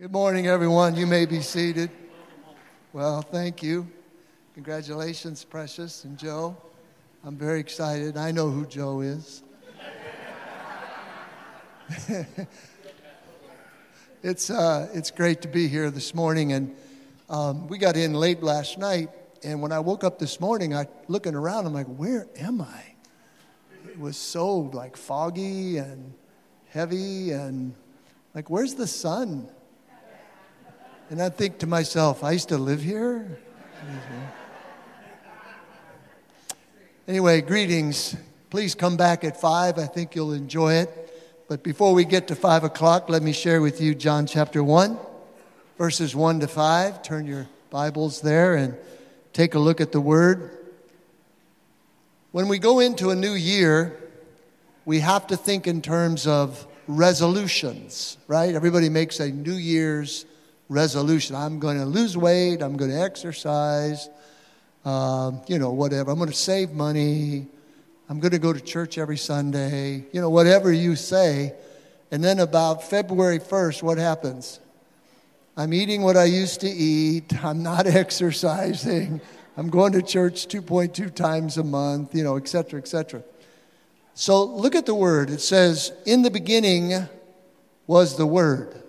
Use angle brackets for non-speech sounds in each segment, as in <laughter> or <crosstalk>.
Good morning, everyone. You may be seated. Well, thank you. Congratulations, Precious and Joe. I'm very excited. I know who Joe is. <laughs> it's, uh, it's great to be here this morning. And um, we got in late last night. And when I woke up this morning, I looking around, I'm like, where am I? It was so like foggy and heavy and like, where's the sun? And I think to myself, I used to live here. Anyway, greetings. Please come back at five. I think you'll enjoy it. But before we get to five o'clock, let me share with you John chapter one, verses one to five. Turn your Bibles there and take a look at the word. When we go into a new year, we have to think in terms of resolutions, right? Everybody makes a New Year's resolution. I'm going to lose weight. I'm going to exercise. Um, you know, whatever. I'm going to save money. I'm going to go to church every Sunday. You know, whatever you say. And then about February 1st, what happens? I'm eating what I used to eat. I'm not <laughs> exercising. I'm going to church 2.2 times a month, you know, et cetera, et cetera. So look at the word. It says, In the beginning was the word.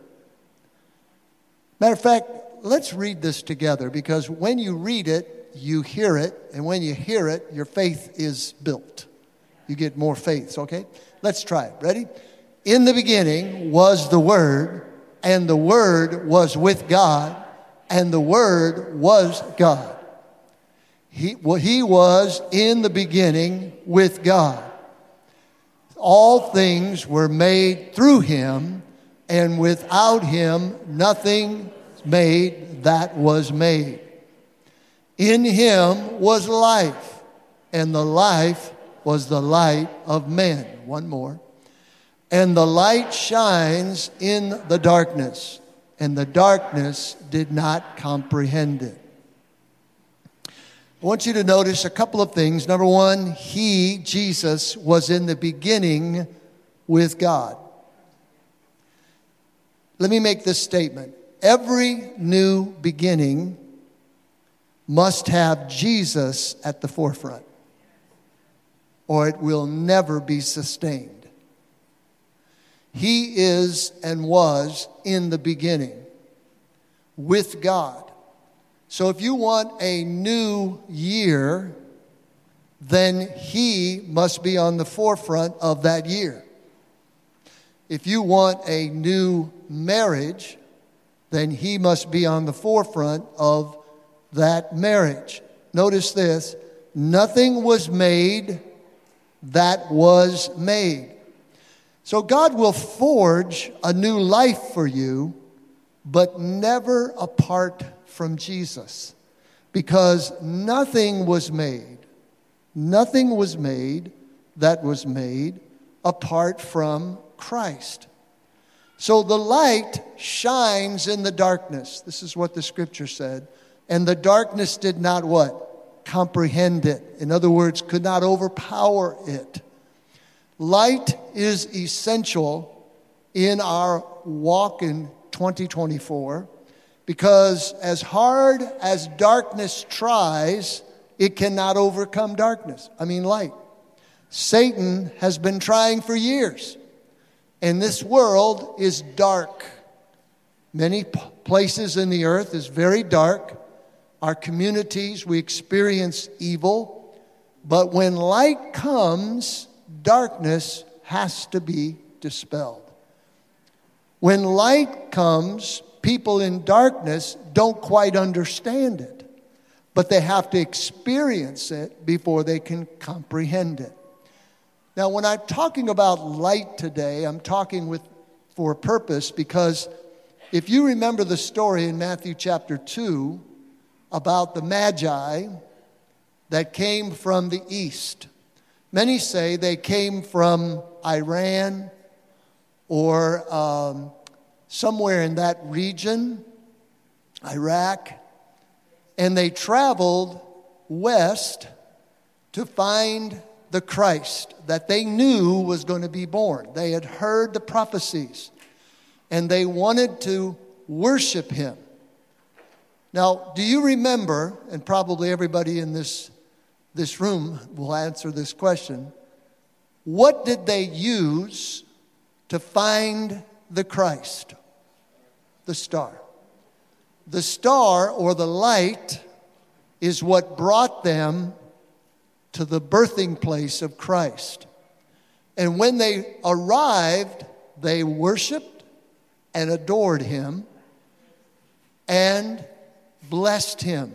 Matter of fact, let's read this together because when you read it, you hear it, and when you hear it, your faith is built. You get more faith, okay? Let's try it. Ready? In the beginning was the Word, and the Word was with God, and the Word was God. He, well, he was in the beginning with God. All things were made through him, and without him nothing made that was made. In him was life, and the life was the light of men. One more. And the light shines in the darkness, and the darkness did not comprehend it. I want you to notice a couple of things. Number one, he, Jesus, was in the beginning with God. Let me make this statement. Every new beginning must have Jesus at the forefront, or it will never be sustained. He is and was in the beginning with God. So if you want a new year, then He must be on the forefront of that year. If you want a new marriage, then he must be on the forefront of that marriage. Notice this nothing was made that was made. So God will forge a new life for you, but never apart from Jesus. Because nothing was made, nothing was made that was made apart from Christ. So the light shines in the darkness. This is what the scripture said. And the darkness did not what? Comprehend it. In other words, could not overpower it. Light is essential in our walk in 2024 because as hard as darkness tries, it cannot overcome darkness. I mean, light. Satan has been trying for years. And this world is dark. Many places in the earth is very dark. Our communities, we experience evil. But when light comes, darkness has to be dispelled. When light comes, people in darkness don't quite understand it, but they have to experience it before they can comprehend it. Now, when I'm talking about light today, I'm talking with, for a purpose because if you remember the story in Matthew chapter 2 about the Magi that came from the east, many say they came from Iran or um, somewhere in that region, Iraq, and they traveled west to find the Christ that they knew was going to be born. They had heard the prophecies and they wanted to worship him. Now, do you remember, and probably everybody in this, this room will answer this question, what did they use to find the Christ? The star. The star or the light is what brought them to the birthing place of Christ. And when they arrived, they worshiped and adored him and blessed him.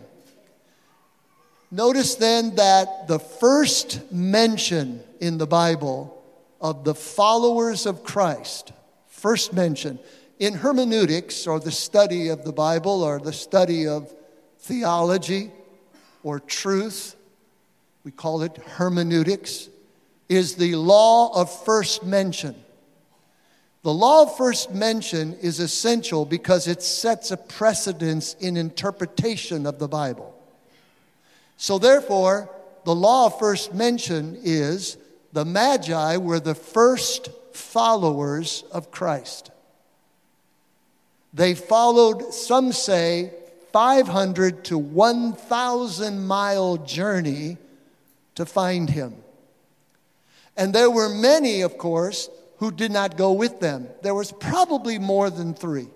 Notice then that the first mention in the Bible of the followers of Christ, first mention in hermeneutics or the study of the Bible or the study of theology or truth, we call it hermeneutics, is the law of first mention. The law of first mention is essential because it sets a precedence in interpretation of the Bible. So, therefore, the law of first mention is the Magi were the first followers of Christ. They followed, some say, 500 to 1,000 mile journey to find him. And there were many, of course, who did not go with them. There was probably more than three.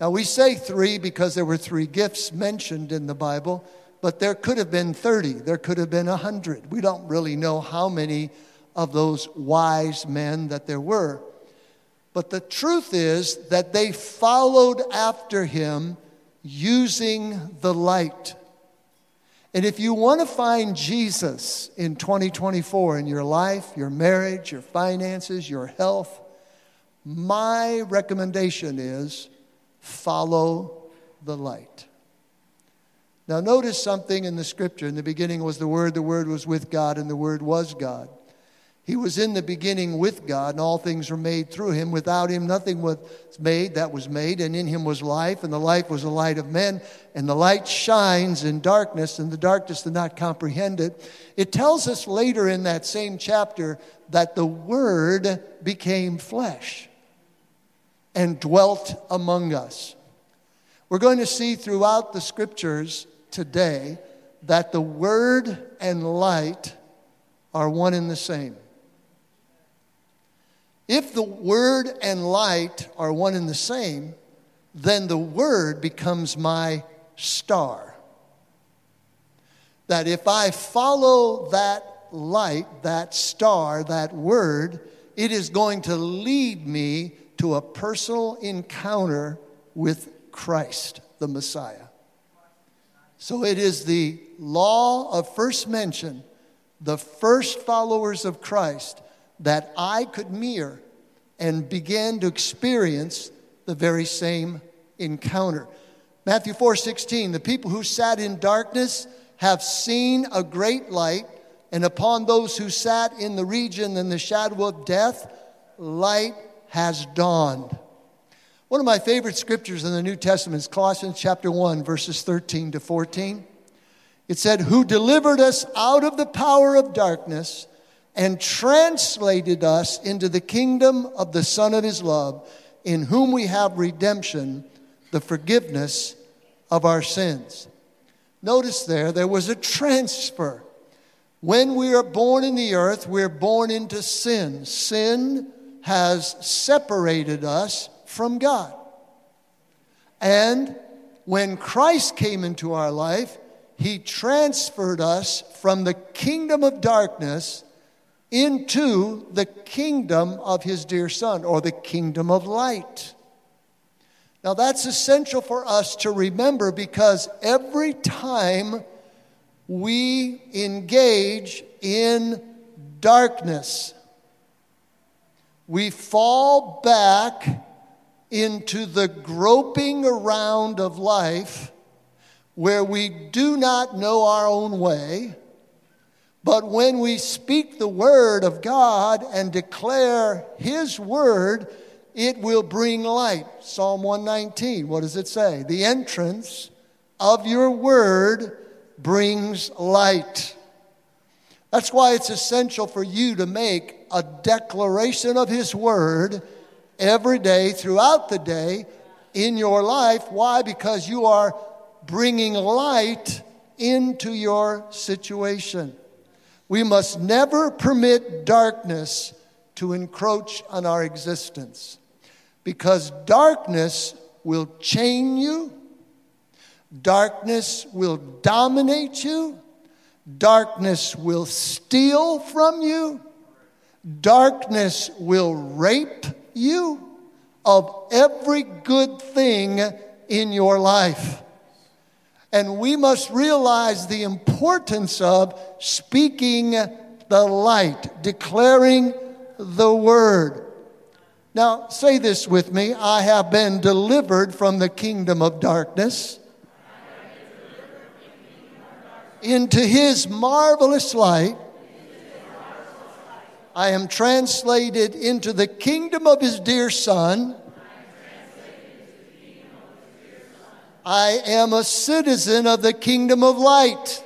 Now, we say three because there were three gifts mentioned in the Bible, but there could have been 30, there could have been 100. We don't really know how many of those wise men that there were. But the truth is that they followed after him using the light. And if you want to find Jesus in 2024 in your life, your marriage, your finances, your health, my recommendation is follow the light. Now, notice something in the scripture. In the beginning was the Word, the Word was with God, and the Word was God. He was in the beginning with God, and all things were made through him. Without him, nothing was made that was made, and in him was life, and the life was the light of men. And the light shines in darkness, and the darkness did not comprehend it. It tells us later in that same chapter that the Word became flesh and dwelt among us. We're going to see throughout the scriptures today that the Word and light are one and the same. If the Word and light are one and the same, then the Word becomes my star. That if I follow that light, that star, that Word, it is going to lead me to a personal encounter with Christ, the Messiah. So it is the law of first mention, the first followers of Christ that I could mirror and begin to experience the very same encounter. Matthew 4 16, the people who sat in darkness have seen a great light, and upon those who sat in the region and the shadow of death, light has dawned. One of my favorite scriptures in the New Testament is Colossians chapter 1, verses 13 to 14. It said, Who delivered us out of the power of darkness and translated us into the kingdom of the Son of His love, in whom we have redemption, the forgiveness of our sins. Notice there, there was a transfer. When we are born in the earth, we're born into sin. Sin has separated us from God. And when Christ came into our life, he transferred us from the kingdom of darkness into the kingdom of his dear son or the kingdom of light. Now, that's essential for us to remember because every time we engage in darkness, we fall back into the groping around of life where we do not know our own way but when we speak the word of God and declare his word, it will bring light. Psalm 119, what does it say? The entrance of your word brings light. That's why it's essential for you to make a declaration of his word every day throughout the day in your life. Why? Because you are bringing light into your situation. We must never permit darkness to encroach on our existence because darkness will chain you, darkness will dominate you, darkness will steal from you, darkness will rape you of every good thing in your life. And we must realize the importance of speaking the light, declaring the word. Now, say this with me I have been delivered from the kingdom of darkness into his marvelous light. I am translated into the kingdom of his dear son. I am a citizen of the kingdom of light.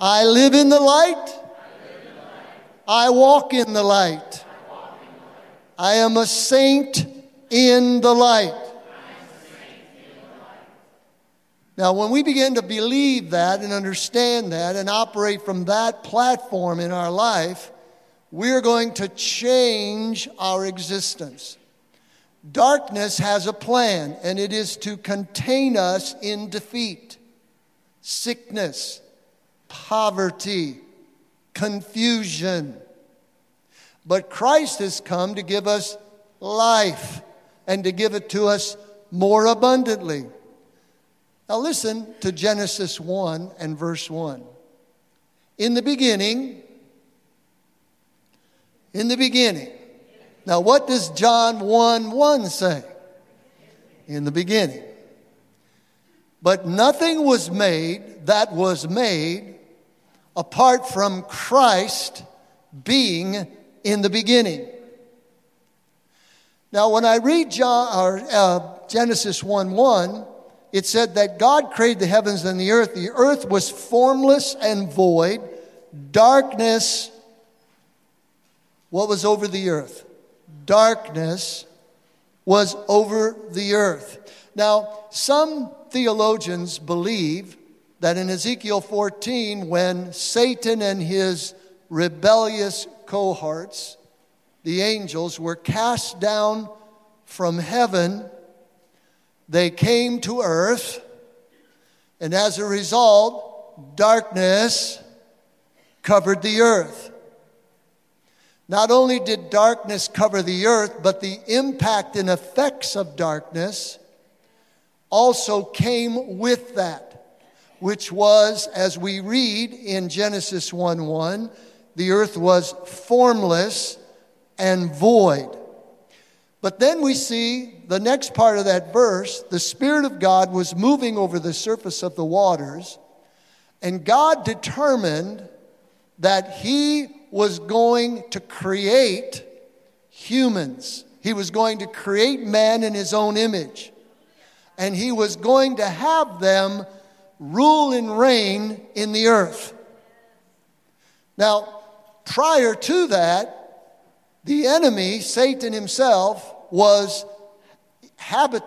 I live in the light. I walk in the light. I am a saint in the light. Now, when we begin to believe that and understand that and operate from that platform in our life, we're going to change our existence. Darkness has a plan, and it is to contain us in defeat, sickness, poverty, confusion. But Christ has come to give us life and to give it to us more abundantly. Now, listen to Genesis 1 and verse 1. In the beginning, in the beginning. Now, what does John 1 1 say? In the beginning. But nothing was made that was made apart from Christ being in the beginning. Now, when I read John, or, uh, Genesis 1 1, it said that God created the heavens and the earth. The earth was formless and void. Darkness, what was over the earth? Darkness was over the earth. Now, some theologians believe that in Ezekiel 14, when Satan and his rebellious cohorts, the angels, were cast down from heaven they came to earth, and as a result, darkness covered the earth. Not only did darkness cover the earth, but the impact and effects of darkness also came with that, which was, as we read in Genesis 1 1, the earth was formless and void. But then we see the next part of that verse the Spirit of God was moving over the surface of the waters, and God determined that He was going to create humans. He was going to create man in His own image, and He was going to have them rule and reign in the earth. Now, prior to that, the enemy, Satan himself, was habit,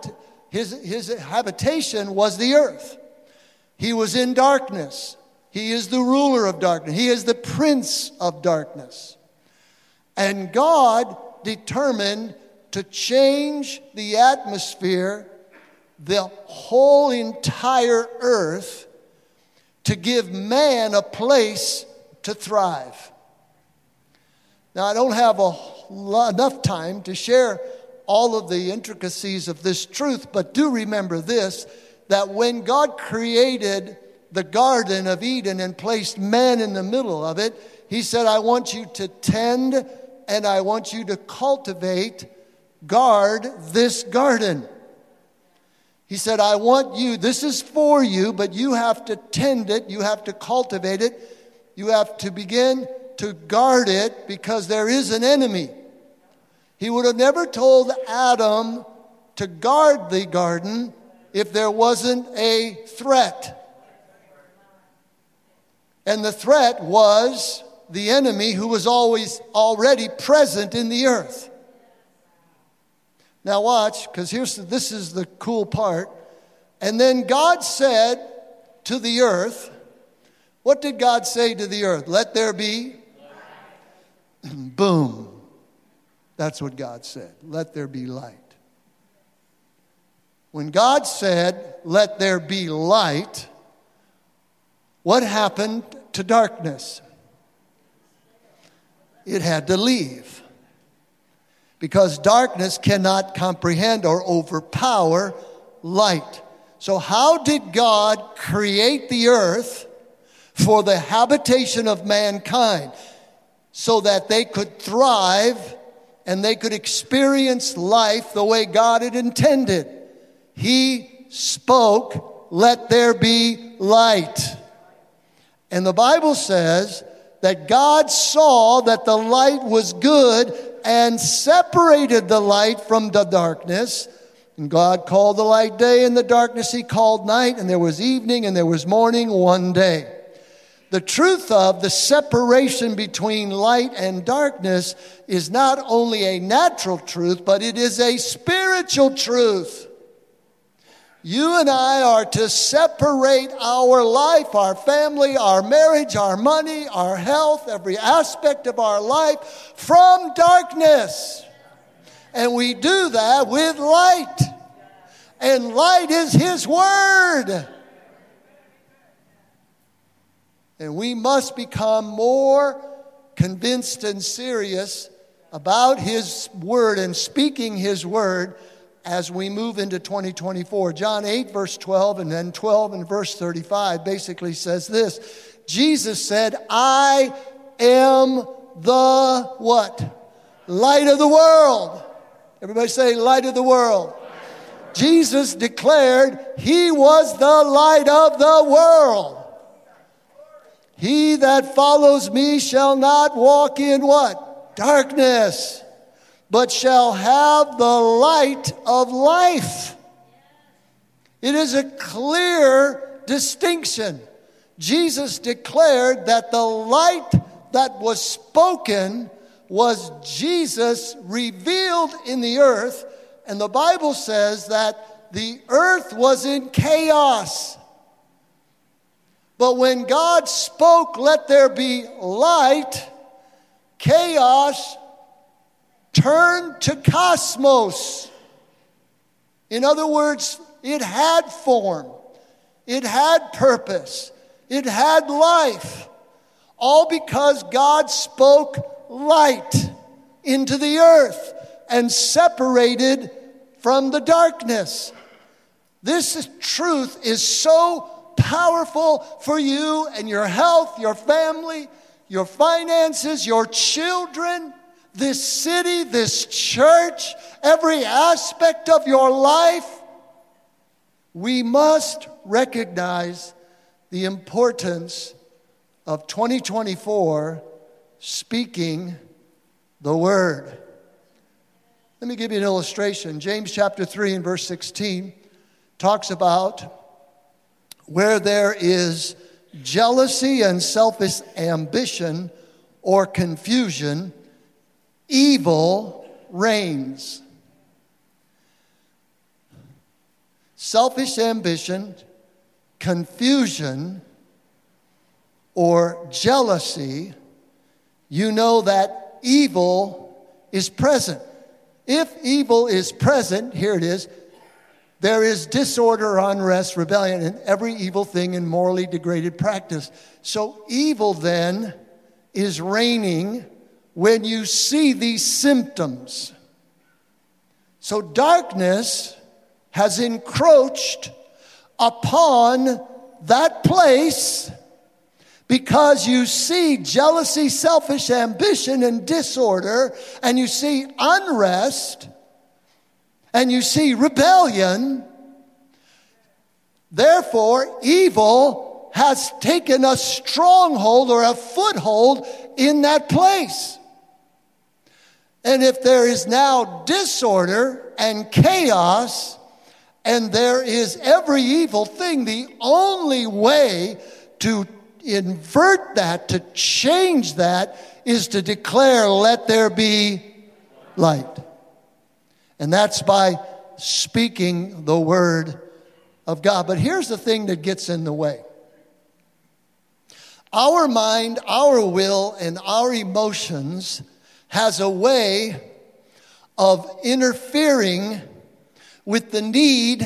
his, his habitation was the earth. He was in darkness. He is the ruler of darkness. He is the prince of darkness. And God determined to change the atmosphere, the whole entire earth, to give man a place to thrive. Now, I don't have enough time to share all of the intricacies of this truth, but do remember this that when God created the Garden of Eden and placed man in the middle of it, He said, I want you to tend and I want you to cultivate, guard this garden. He said, I want you, this is for you, but you have to tend it, you have to cultivate it, you have to begin to guard it because there is an enemy. He would have never told Adam to guard the garden if there wasn't a threat. And the threat was the enemy who was always already present in the earth. Now, watch, because here's this is the cool part. And then God said to the earth, What did God say to the earth? Let there be. Boom. That's what God said. Let there be light. When God said, Let there be light, what happened to darkness? It had to leave. Because darkness cannot comprehend or overpower light. So, how did God create the earth for the habitation of mankind? So that they could thrive and they could experience life the way God had intended. He spoke, Let there be light. And the Bible says that God saw that the light was good and separated the light from the darkness. And God called the light day, and the darkness he called night, and there was evening and there was morning one day. The truth of the separation between light and darkness is not only a natural truth, but it is a spiritual truth. You and I are to separate our life, our family, our marriage, our money, our health, every aspect of our life from darkness. And we do that with light. And light is His Word. And we must become more convinced and serious about His Word and speaking His Word as we move into 2024. John 8, verse 12, and then 12 and verse 35 basically says this Jesus said, I am the what? Light of the world. Everybody say, light of the world. Jesus declared he was the light of the world. He that follows me shall not walk in what? Darkness but shall have the light of life. It is a clear distinction. Jesus declared that the light that was spoken was Jesus revealed in the earth, and the Bible says that the earth was in chaos. But when God spoke, let there be light, chaos turned to cosmos. In other words, it had form, it had purpose, it had life, all because God spoke light into the earth and separated from the darkness. This truth is so powerful for you and your health, your family, your finances, your children this city, this church, every aspect of your life, we must recognize the importance of 2024 speaking the word. Let me give you an illustration. James chapter 3 and verse 16 talks about where there is jealousy and selfish ambition or confusion evil reigns. Selfish ambition, confusion, or jealousy, you know that evil is present. If evil is present, here it is, there is disorder, unrest, rebellion, and every evil thing and morally degraded practice. So evil then is reigning when you see these symptoms. So darkness has encroached upon that place because you see jealousy, selfish ambition, and disorder, and you see unrest, and you see rebellion. Therefore, evil has taken a stronghold or a foothold in that place. And if there is now disorder and chaos, and there is every evil thing, the only way to invert that, to change that, is to declare, let there be light. And that's by speaking the word of God. But here's the thing that gets in the way our mind, our will, and our emotions has a way of interfering with the need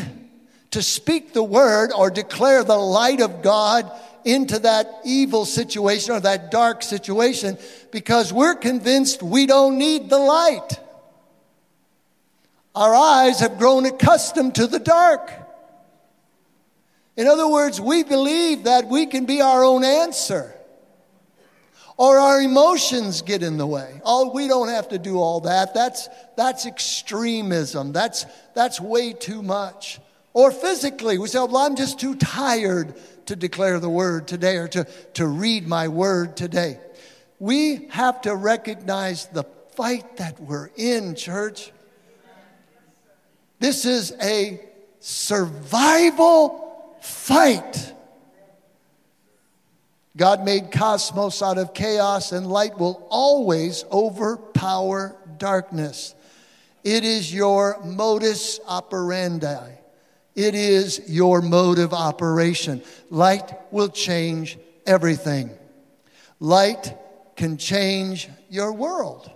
to speak the word or declare the light of God into that evil situation or that dark situation because we're convinced we don't need the light. Our eyes have grown accustomed to the dark. In other words, we believe that we can be our own answer. Or our emotions get in the way. Oh, we don't have to do all that. That's, that's extremism. That's, that's way too much. Or physically, we say, well, I'm just too tired to declare the word today or to, to read my word today. We have to recognize the fight that we're in, church. This is a survival fight. God made cosmos out of chaos, and light will always overpower darkness. It is your modus operandi. It is your mode of operation. Light will change everything. Light can change your world.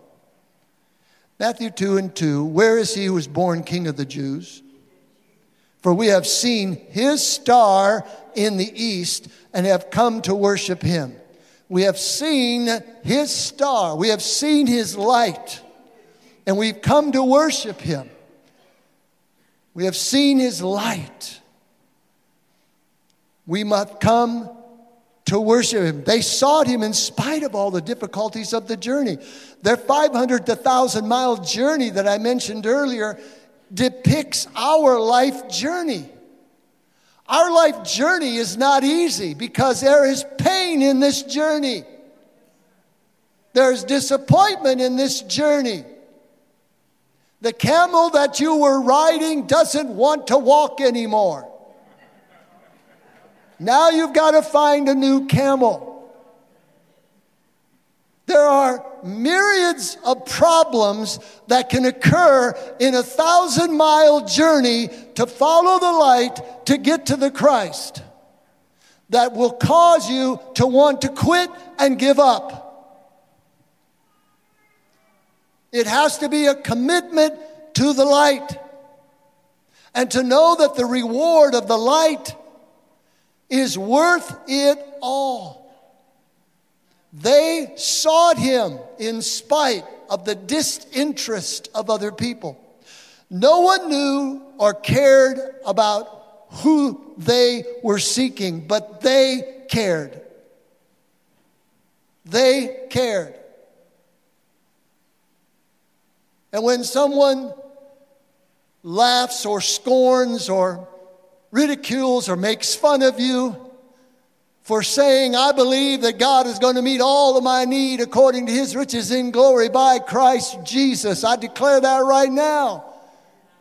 Matthew 2 and 2 Where is he who was born king of the Jews? For we have seen his star in the east and have come to worship him. We have seen his star, we have seen his light, and we've come to worship him. We have seen his light. We must come to worship him. They sought him in spite of all the difficulties of the journey. Their 500 to 1,000 mile journey that I mentioned earlier depicts our life journey. Our life journey is not easy because there is pain in this journey. There's disappointment in this journey. The camel that you were riding doesn't want to walk anymore. Now you've got to find a new camel. There are myriads of problems that can occur in a thousand mile journey to follow the light to get to the Christ that will cause you to want to quit and give up. It has to be a commitment to the light and to know that the reward of the light is worth it all. They sought him in spite of the disinterest of other people. No one knew or cared about who they were seeking, but they cared. They cared. And when someone laughs or scorns or ridicules or makes fun of you, for saying, I believe that God is going to meet all of my need according to his riches in glory by Christ Jesus. I declare that right now.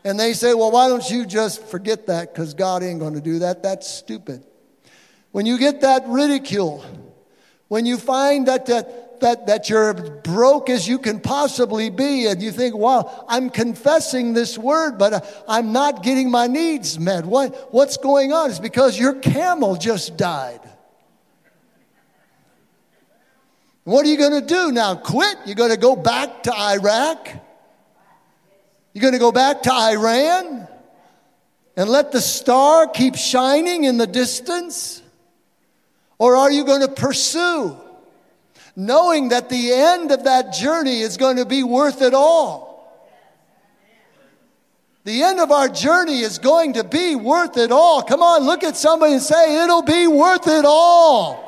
And they say, well, why don't you just forget that because God ain't going to do that? That's stupid. When you get that ridicule, when you find that, that, that, that you're broke as you can possibly be, and you think, wow, I'm confessing this word, but uh, I'm not getting my needs met. What, what's going on? It's because your camel just died. What are you going to do now? Quit? You're going to go back to Iraq? You're going to go back to Iran and let the star keep shining in the distance? Or are you going to pursue, knowing that the end of that journey is going to be worth it all? The end of our journey is going to be worth it all. Come on, look at somebody and say, It'll be worth it all.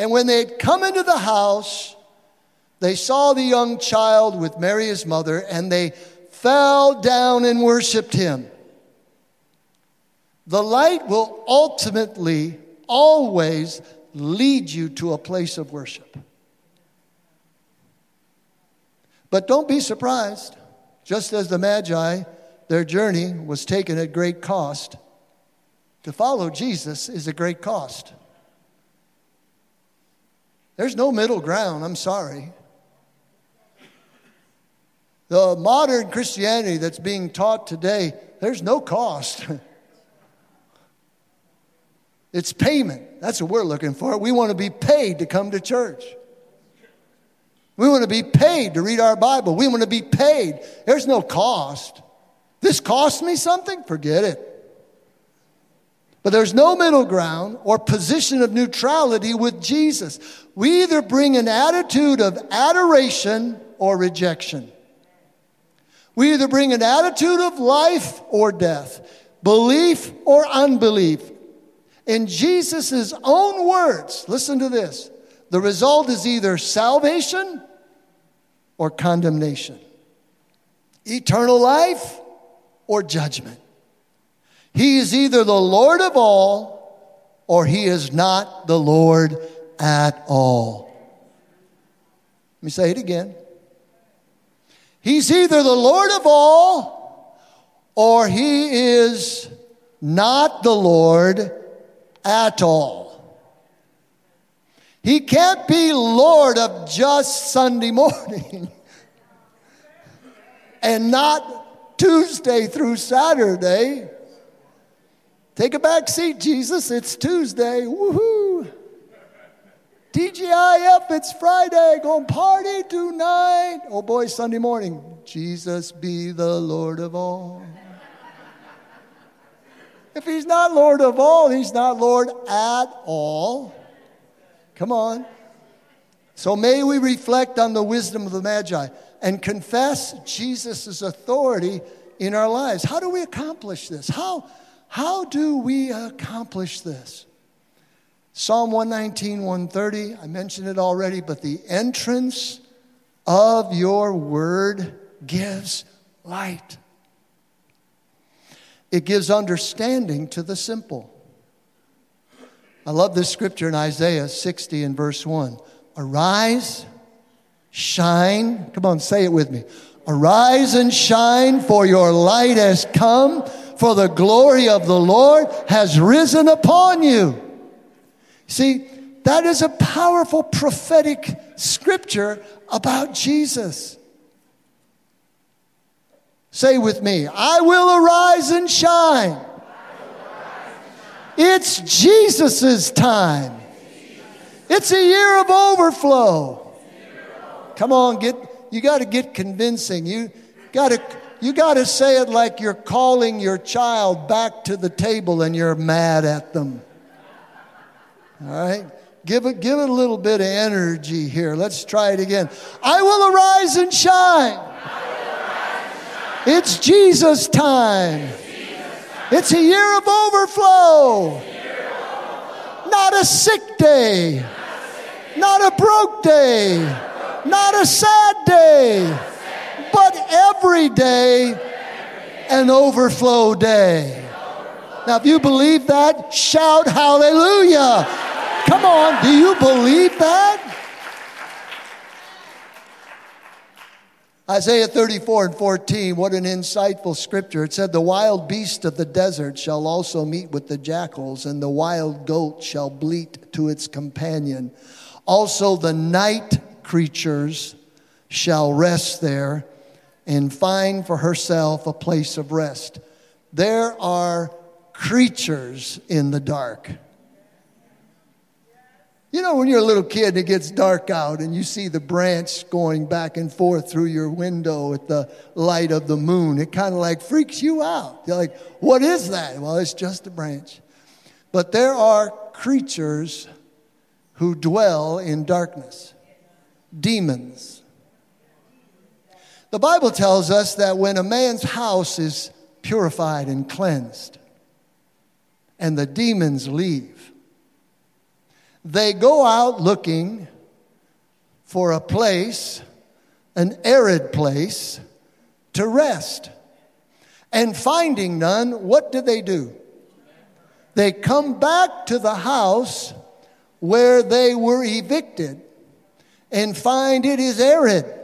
And when they had come into the house, they saw the young child with Mary, his mother, and they fell down and worshiped him. The light will ultimately always lead you to a place of worship. But don't be surprised, just as the Magi, their journey was taken at great cost. To follow Jesus is a great cost. There's no middle ground, I'm sorry. The modern Christianity that's being taught today, there's no cost. <laughs> it's payment. That's what we're looking for. We want to be paid to come to church. We want to be paid to read our Bible. We want to be paid. There's no cost. This cost me something? Forget it. But there's no middle ground or position of neutrality with Jesus. We either bring an attitude of adoration or rejection. We either bring an attitude of life or death, belief or unbelief. In Jesus' own words, listen to this the result is either salvation or condemnation, eternal life or judgment. He is either the Lord of all or he is not the Lord at all. Let me say it again. He's either the Lord of all or he is not the Lord at all. He can't be Lord of just Sunday <laughs> morning and not Tuesday through Saturday. Take a back seat, Jesus. It's Tuesday. Woohoo. TGIF, it's Friday. Going party tonight. Oh boy, Sunday morning. Jesus be the Lord of all. If he's not Lord of all, he's not Lord at all. Come on. So may we reflect on the wisdom of the Magi and confess Jesus' authority in our lives. How do we accomplish this? How, how do we accomplish this? Psalm 119, 130, I mentioned it already, but the entrance of your word gives light. It gives understanding to the simple. I love this scripture in Isaiah 60 and verse 1. Arise, shine. Come on, say it with me. Arise and shine, for your light has come, for the glory of the Lord has risen upon you. See, that is a powerful prophetic scripture about Jesus. Say with me, I will arise and shine. It's Jesus' time. It's a year of overflow. Come on, get you got to get convincing. You got to you got to say it like you're calling your child back to the table and you're mad at them. All right? Give it, give it a little bit of energy here. Let's try it again. I will arise and shine. It's Jesus time. It's a year of overflow. Not a sick day. Not a broke day. Not a sad day. But every day an overflow day. Now, if you believe that, shout hallelujah. Come on, do you believe that? Isaiah 34 and 14, what an insightful scripture. It said, The wild beast of the desert shall also meet with the jackals, and the wild goat shall bleat to its companion. Also, the night creatures shall rest there and find for herself a place of rest. There are creatures in the dark. You know, when you're a little kid and it gets dark out and you see the branch going back and forth through your window at the light of the moon, it kind of like freaks you out. You're like, what is that? Well, it's just a branch. But there are creatures who dwell in darkness, demons. The Bible tells us that when a man's house is purified and cleansed, and the demons leave, they go out looking for a place, an arid place, to rest. And finding none, what do they do? They come back to the house where they were evicted and find it is arid.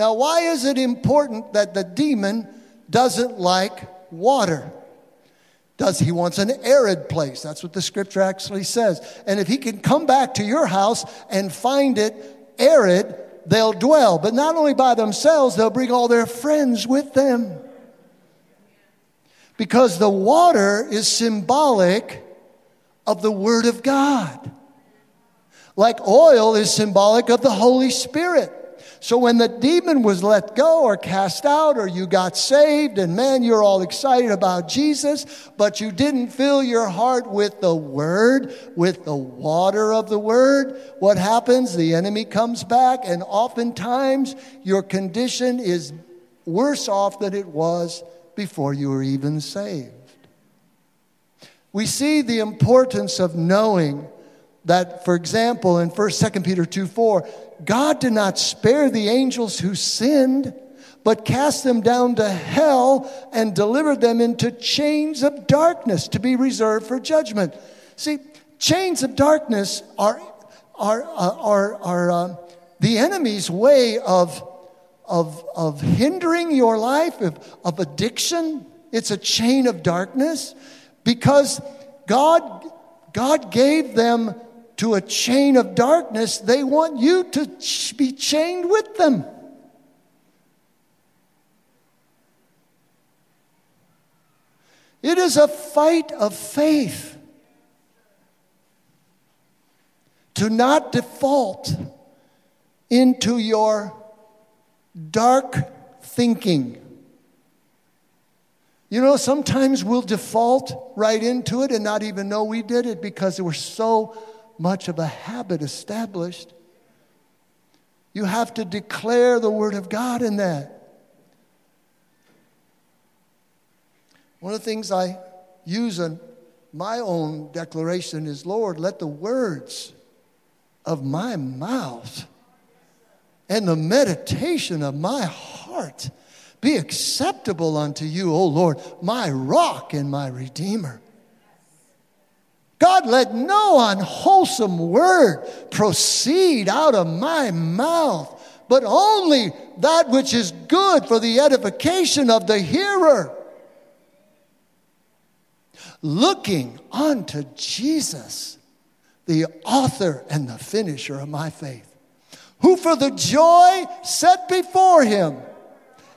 Now, why is it important that the demon doesn't like water? does. He wants an arid place. That's what the scripture actually says. And if he can come back to your house and find it arid, they'll dwell. But not only by themselves, they'll bring all their friends with them. Because the water is symbolic of the Word of God. Like oil is symbolic of the Holy Spirit. So when the demon was let go or cast out or you got saved and man, you're all excited about Jesus, but you didn't fill your heart with the word, with the water of the word, what happens? The enemy comes back and oftentimes your condition is worse off than it was before you were even saved. We see the importance of knowing that, for example, in 1st, 2nd Peter 2 4, God did not spare the angels who sinned, but cast them down to hell and delivered them into chains of darkness to be reserved for judgment. See, chains of darkness are, are, uh, are, are uh, the enemy's way of, of, of hindering your life, of, of addiction. It's a chain of darkness because God, God gave them to a chain of darkness, they want you to be chained with them. It is a fight of faith to not default into your dark thinking. You know, sometimes we'll default right into it and not even know we did it because we're so much of a habit established. You have to declare the Word of God in that. One of the things I use in my own declaration is Lord, let the words of my mouth and the meditation of my heart be acceptable unto you, O Lord, my rock and my redeemer. God, let no unwholesome word proceed out of my mouth, but only that which is good for the edification of the hearer. Looking unto Jesus, the author and the finisher of my faith, who for the joy set before him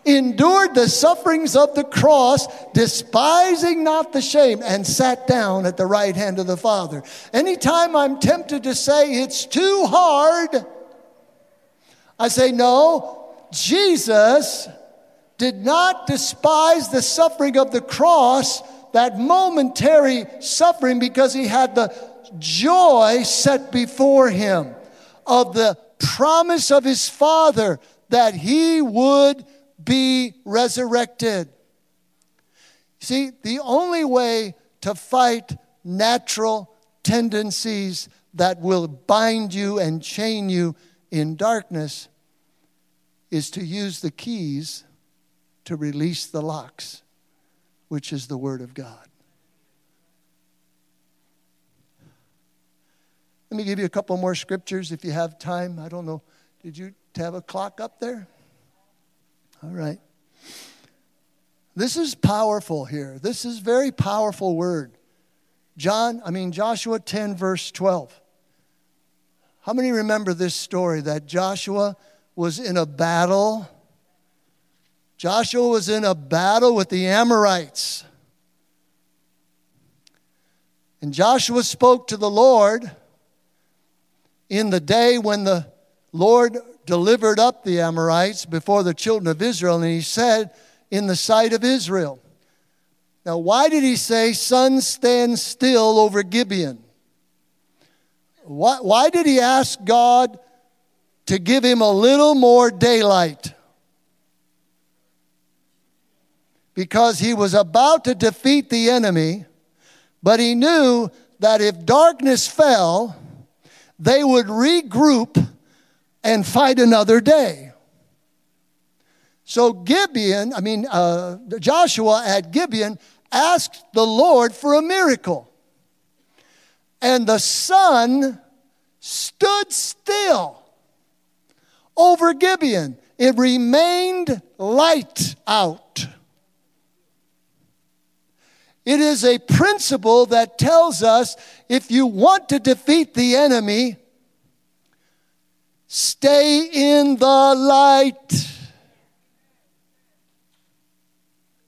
endured the sufferings of the cross, despising not the shame, and sat down at the right hand of the Father. Anytime I'm tempted to say it's too hard, I say, no, Jesus did not despise the suffering of the cross, that momentary suffering, because he had the joy set before him of the promise of his Father that he would be resurrected. See, the only way to fight natural tendencies that will bind you and chain you in darkness is to use the keys to release the locks, which is the Word of God. Let me give you a couple more scriptures if you have time. I don't know. Did you have a clock up there? All right. This is powerful here. This is very powerful word. John, I mean Joshua 10 verse 12. How many remember this story that Joshua was in a battle? Joshua was in a battle with the Amorites. And Joshua spoke to the Lord in the day when the Lord delivered up the Amorites before the children of Israel, and he said, In the sight of Israel. Now, why did he say, Sun, stand still over Gibeon? Why, why did he ask God to give him a little more daylight? Because he was about to defeat the enemy, but he knew that if darkness fell, they would regroup and fight another day. So Gibeon, I mean, uh, Joshua at Gibeon asked the Lord for a miracle. And the sun stood still over Gibeon. It remained light out. It is a principle that tells us if you want to defeat the enemy, stay in the light.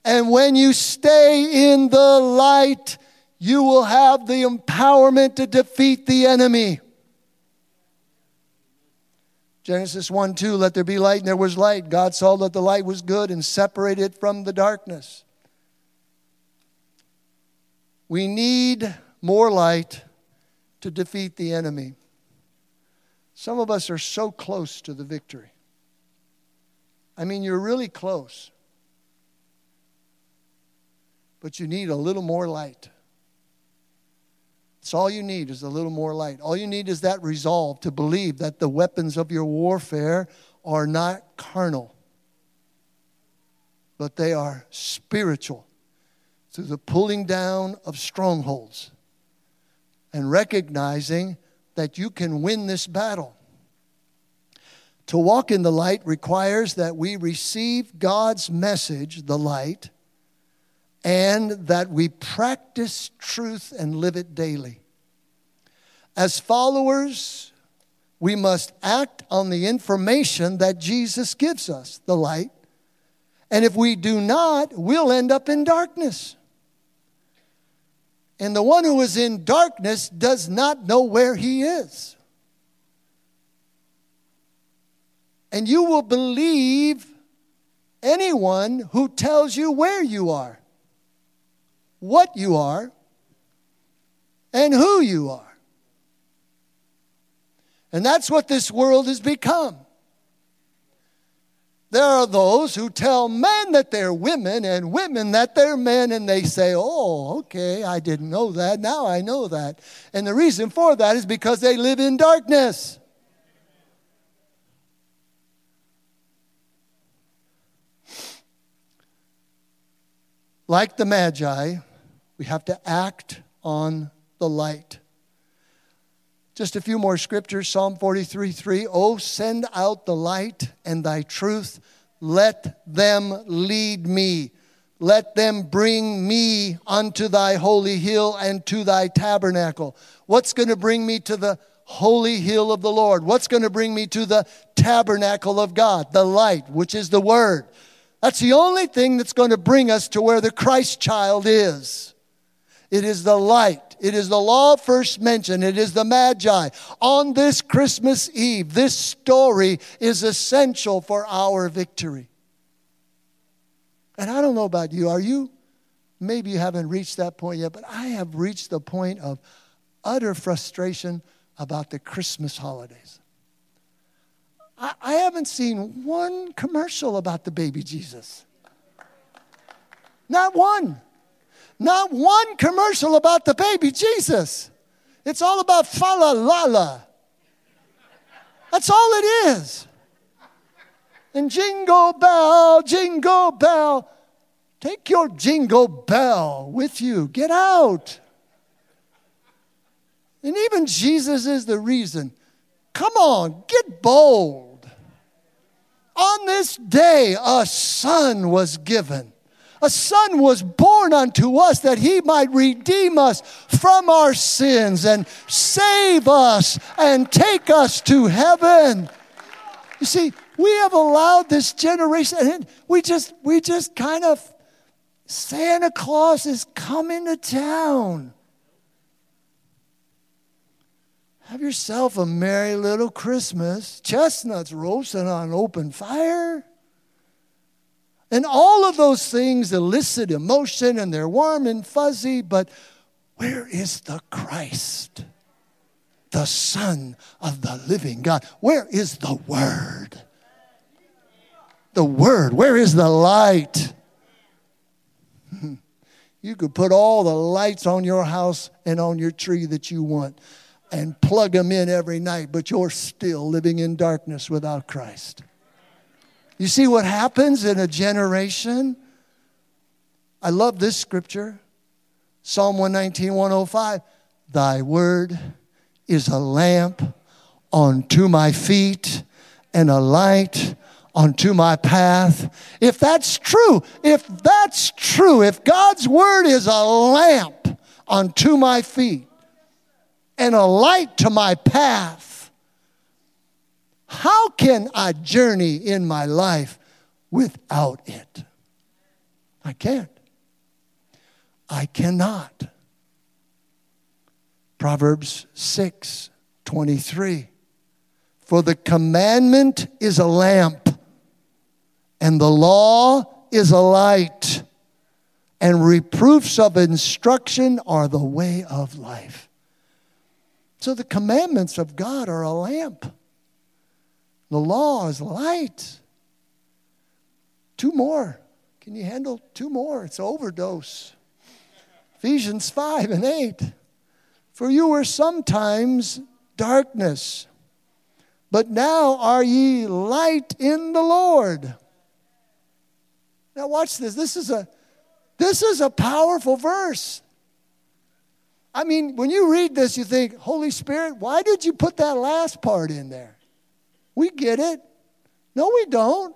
And when you stay in the light, you will have the empowerment to defeat the enemy. Genesis 1 2, let there be light, and there was light. God saw that the light was good and separated from the darkness. We need more light to defeat the enemy. Some of us are so close to the victory. I mean, you're really close. But you need a little more light. It's all you need is a little more light. All you need is that resolve to believe that the weapons of your warfare are not carnal, but they are spiritual through the pulling down of strongholds and recognizing that you can win this battle. To walk in the light requires that we receive God's message, the light, and that we practice truth and live it daily. As followers, we must act on the information that Jesus gives us, the light. And if we do not, we'll end up in darkness. And the one who is in darkness does not know where he is. And you will believe anyone who tells you where you are what you are, and who you are. And that's what this world has become. There are those who tell men that they're women and women that they're men, and they say, Oh, okay, I didn't know that. Now I know that. And the reason for that is because they live in darkness. Like the Magi, we have to act on the light. Just a few more scriptures Psalm 43 3. Oh, send out the light and thy truth. Let them lead me. Let them bring me unto thy holy hill and to thy tabernacle. What's going to bring me to the holy hill of the Lord? What's going to bring me to the tabernacle of God? The light, which is the word. That's the only thing that's going to bring us to where the Christ child is. It is the light. It is the law first mentioned. It is the Magi. On this Christmas Eve, this story is essential for our victory. And I don't know about you. Are you? Maybe you haven't reached that point yet, but I have reached the point of utter frustration about the Christmas holidays. I, I haven't seen one commercial about the baby Jesus. Not one. Not one commercial about the baby Jesus. It's all about fa la la la. That's all it is. And jingle bell, jingle bell. Take your jingle bell with you. Get out. And even Jesus is the reason. Come on, get bold. On this day, a son was given a son was born unto us that he might redeem us from our sins and save us and take us to heaven. You see, we have allowed this generation, and we just, we just kind of, Santa Claus is coming to town. Have yourself a merry little Christmas. Chestnuts roasting on open fire. And all of those things elicit emotion and they're warm and fuzzy, but where is the Christ, the Son of the living God? Where is the Word? The Word. Where is the light? <laughs> You could put all the lights on your house and on your tree that you want and plug them in every night, but you're still living in darkness without Christ. You see what happens in a generation? I love this scripture Psalm 119, 105. Thy word is a lamp unto my feet and a light unto my path. If that's true, if that's true, if God's word is a lamp unto my feet and a light to my path, how can I journey in my life without it? I can't. I cannot. Proverbs 6 23. For the commandment is a lamp, and the law is a light, and reproofs of instruction are the way of life. So the commandments of God are a lamp, the law is light. Two more. Can you handle two more? It's overdose. Ephesians 5 and 8. For you were sometimes darkness, but now are ye light in the Lord. Now watch this. This is a this is a powerful verse. I mean, when you read this, you think, Holy Spirit, why did you put that last part in there? We get it. No, we don't.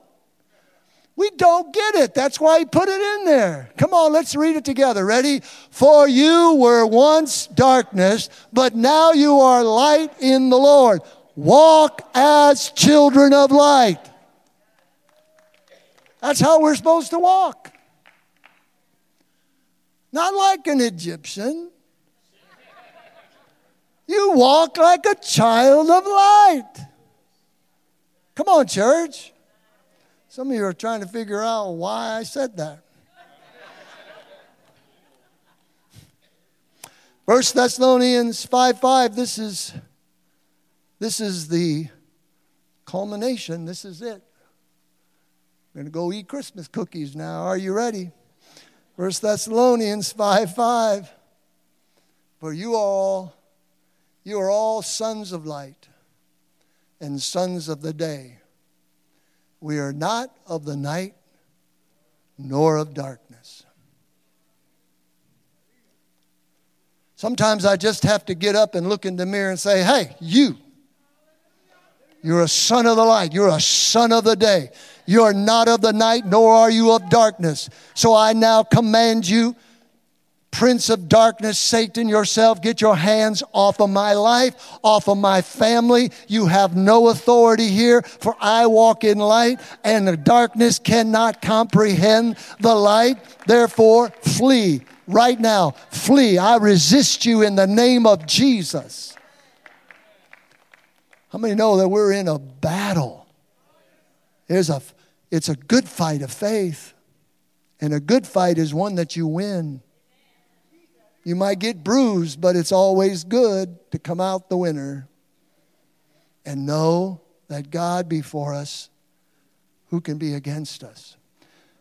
We don't get it. That's why he put it in there. Come on, let's read it together. Ready? For you were once darkness, but now you are light in the Lord. Walk as children of light. That's how we're supposed to walk. Not like an Egyptian. You walk like a child of light. Come on, church. Some of you are trying to figure out why I said that. First Thessalonians 5 5, this is this is the culmination. This is it. We're gonna go eat Christmas cookies now. Are you ready? First Thessalonians 5 5. For you all, you are all sons of light and sons of the day. We are not of the night nor of darkness. Sometimes I just have to get up and look in the mirror and say, Hey, you, you're a son of the light. You're a son of the day. You're not of the night, nor are you of darkness. So I now command you Prince of darkness, Satan, yourself, get your hands off of my life, off of my family. You have no authority here, for I walk in light, and the darkness cannot comprehend the light. Therefore, flee right now. Flee. I resist you in the name of Jesus. How many know that we're in a battle? A, it's a good fight of faith, and a good fight is one that you win. You might get bruised, but it's always good to come out the winner and know that God before us, who can be against us?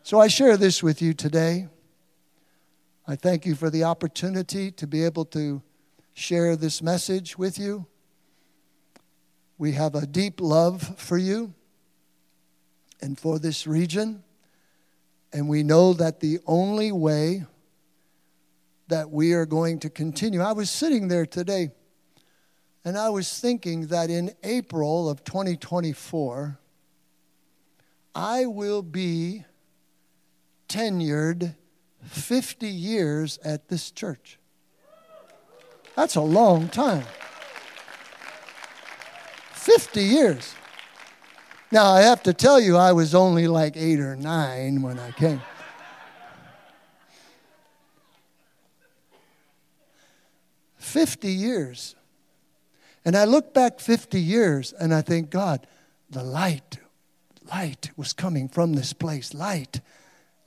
So I share this with you today. I thank you for the opportunity to be able to share this message with you. We have a deep love for you and for this region, and we know that the only way that we are going to continue. I was sitting there today and I was thinking that in April of 2024, I will be tenured 50 years at this church. That's a long time. 50 years. Now, I have to tell you, I was only like eight or nine when I came. 50 years. And I look back 50 years and I think, God, the light, light was coming from this place. Light,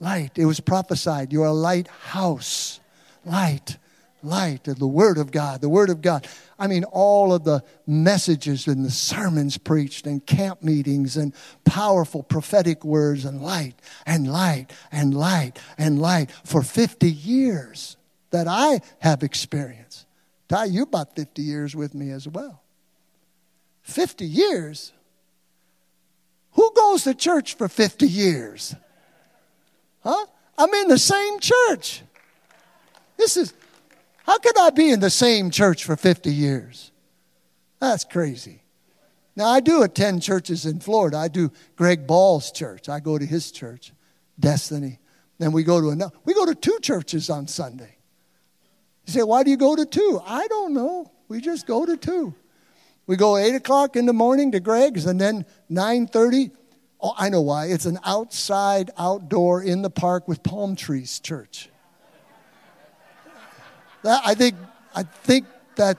light. It was prophesied. You're a lighthouse. Light, light the Word of God, the Word of God. I mean, all of the messages and the sermons preached and camp meetings and powerful prophetic words and light and light and light and light for 50 years that I have experienced. Ty, you about 50 years with me as well. 50 years? Who goes to church for 50 years? Huh? I'm in the same church. This is, how could I be in the same church for 50 years? That's crazy. Now, I do attend churches in Florida. I do Greg Ball's church. I go to his church, Destiny. Then we go to another. We go to two churches on Sunday. You say, why do you go to two? I don't know. We just go to two. We go 8 o'clock in the morning to Greg's and then 9.30. Oh, I know why. It's an outside, outdoor, in the park with palm trees church. That, I think, I think that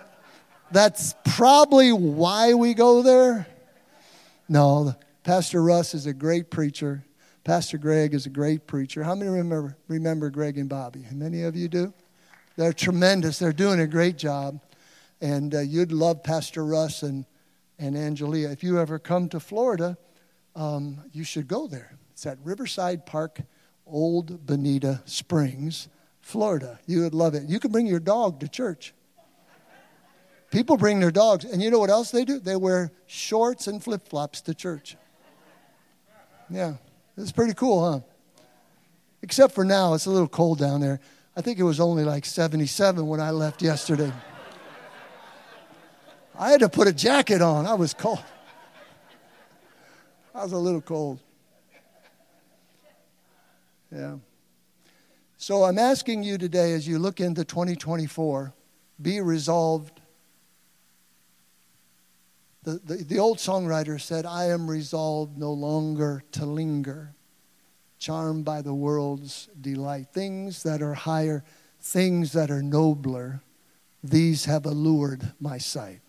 that's probably why we go there. No, Pastor Russ is a great preacher. Pastor Greg is a great preacher. How many remember, remember Greg and Bobby? How Many of you do? They're tremendous. They're doing a great job. And uh, you'd love Pastor Russ and, and Angelia. If you ever come to Florida, um, you should go there. It's at Riverside Park, Old Bonita Springs, Florida. You would love it. You can bring your dog to church. People bring their dogs. And you know what else they do? They wear shorts and flip flops to church. Yeah, it's pretty cool, huh? Except for now, it's a little cold down there. I think it was only like 77 when I left yesterday. I had to put a jacket on. I was cold. I was a little cold. Yeah. So I'm asking you today as you look into 2024, be resolved the, the, the old songwriter said, I am resolved no longer to linger, charmed by the world's delight. Things that are higher, things that are nobler, these have allured my sight.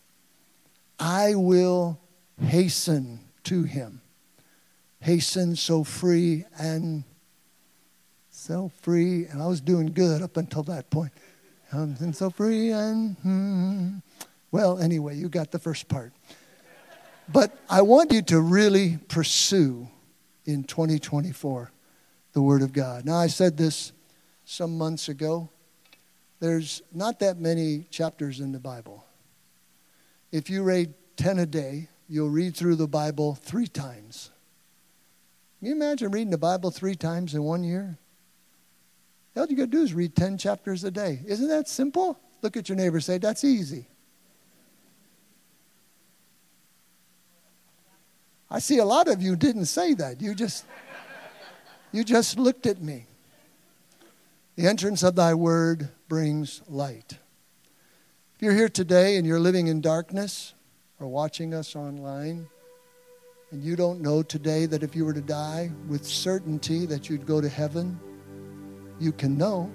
I will hasten to him. Hasten so free and so free. And I was doing good up until that point. And so free and, hmm. well, anyway, you got the first part. But I want you to really pursue in 2024 the Word of God. Now, I said this some months ago. There's not that many chapters in the Bible. If you read 10 a day, you'll read through the Bible three times. Can you imagine reading the Bible three times in one year? All you got to do is read 10 chapters a day. Isn't that simple? Look at your neighbor say, That's easy. I see a lot of you didn't say that. You just you just looked at me. The entrance of thy word brings light. If you're here today and you're living in darkness or watching us online, and you don't know today that if you were to die with certainty that you'd go to heaven, you can know.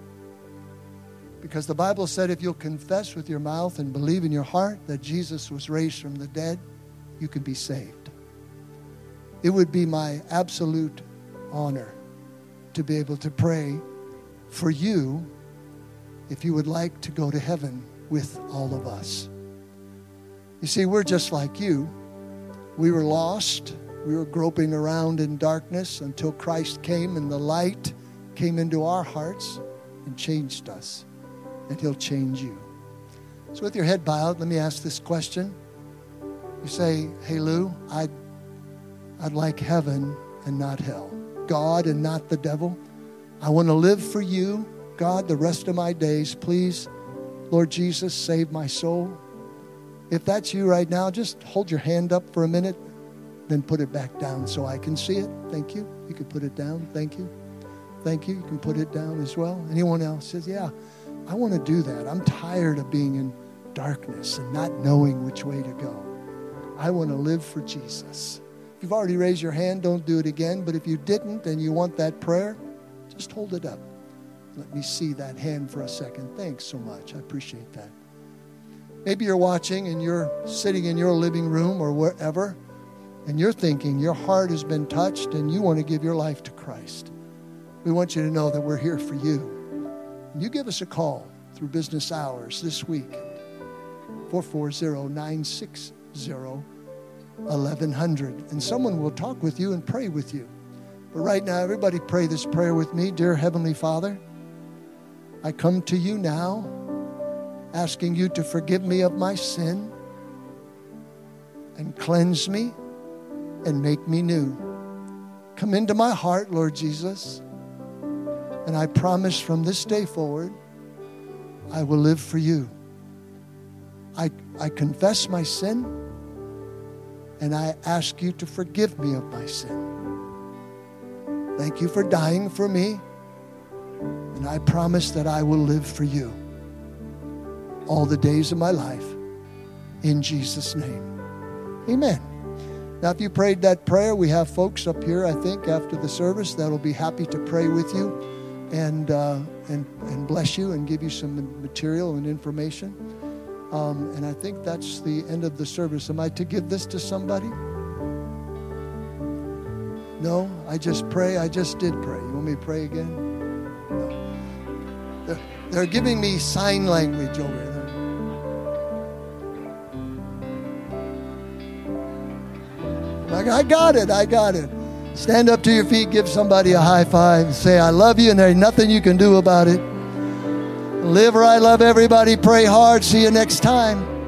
Because the Bible said if you'll confess with your mouth and believe in your heart that Jesus was raised from the dead, you can be saved. It would be my absolute honor to be able to pray for you if you would like to go to heaven with all of us. You see, we're just like you. We were lost. We were groping around in darkness until Christ came and the light came into our hearts and changed us. And He'll change you. So, with your head bowed, let me ask this question. You say, Hey, Lou, I'd, I'd like heaven and not hell, God and not the devil. I want to live for you, God, the rest of my days. Please, Lord Jesus, save my soul. If that's you right now, just hold your hand up for a minute, then put it back down so I can see it. Thank you. You can put it down. Thank you. Thank you. You can put it down as well. Anyone else says, Yeah, I want to do that. I'm tired of being in darkness and not knowing which way to go. I want to live for Jesus you've already raised your hand, don't do it again. But if you didn't and you want that prayer, just hold it up. Let me see that hand for a second. Thanks so much. I appreciate that. Maybe you're watching and you're sitting in your living room or wherever, and you're thinking your heart has been touched and you want to give your life to Christ. We want you to know that we're here for you. You give us a call through business hours this week, 440 960 1100. And someone will talk with you and pray with you. But right now, everybody pray this prayer with me. Dear Heavenly Father, I come to you now asking you to forgive me of my sin and cleanse me and make me new. Come into my heart, Lord Jesus. And I promise from this day forward, I will live for you. I, I confess my sin and I ask you to forgive me of my sin. Thank you for dying for me, and I promise that I will live for you all the days of my life. In Jesus' name. Amen. Now, if you prayed that prayer, we have folks up here, I think, after the service that'll be happy to pray with you and, uh, and, and bless you and give you some material and information. Um, and I think that's the end of the service. Am I to give this to somebody? No, I just pray. I just did pray. You want me to pray again? No. They're, they're giving me sign language over there. Like, I got it. I got it. Stand up to your feet, give somebody a high five, say, I love you, and there's nothing you can do about it. Live right, love everybody, pray hard. See you next time.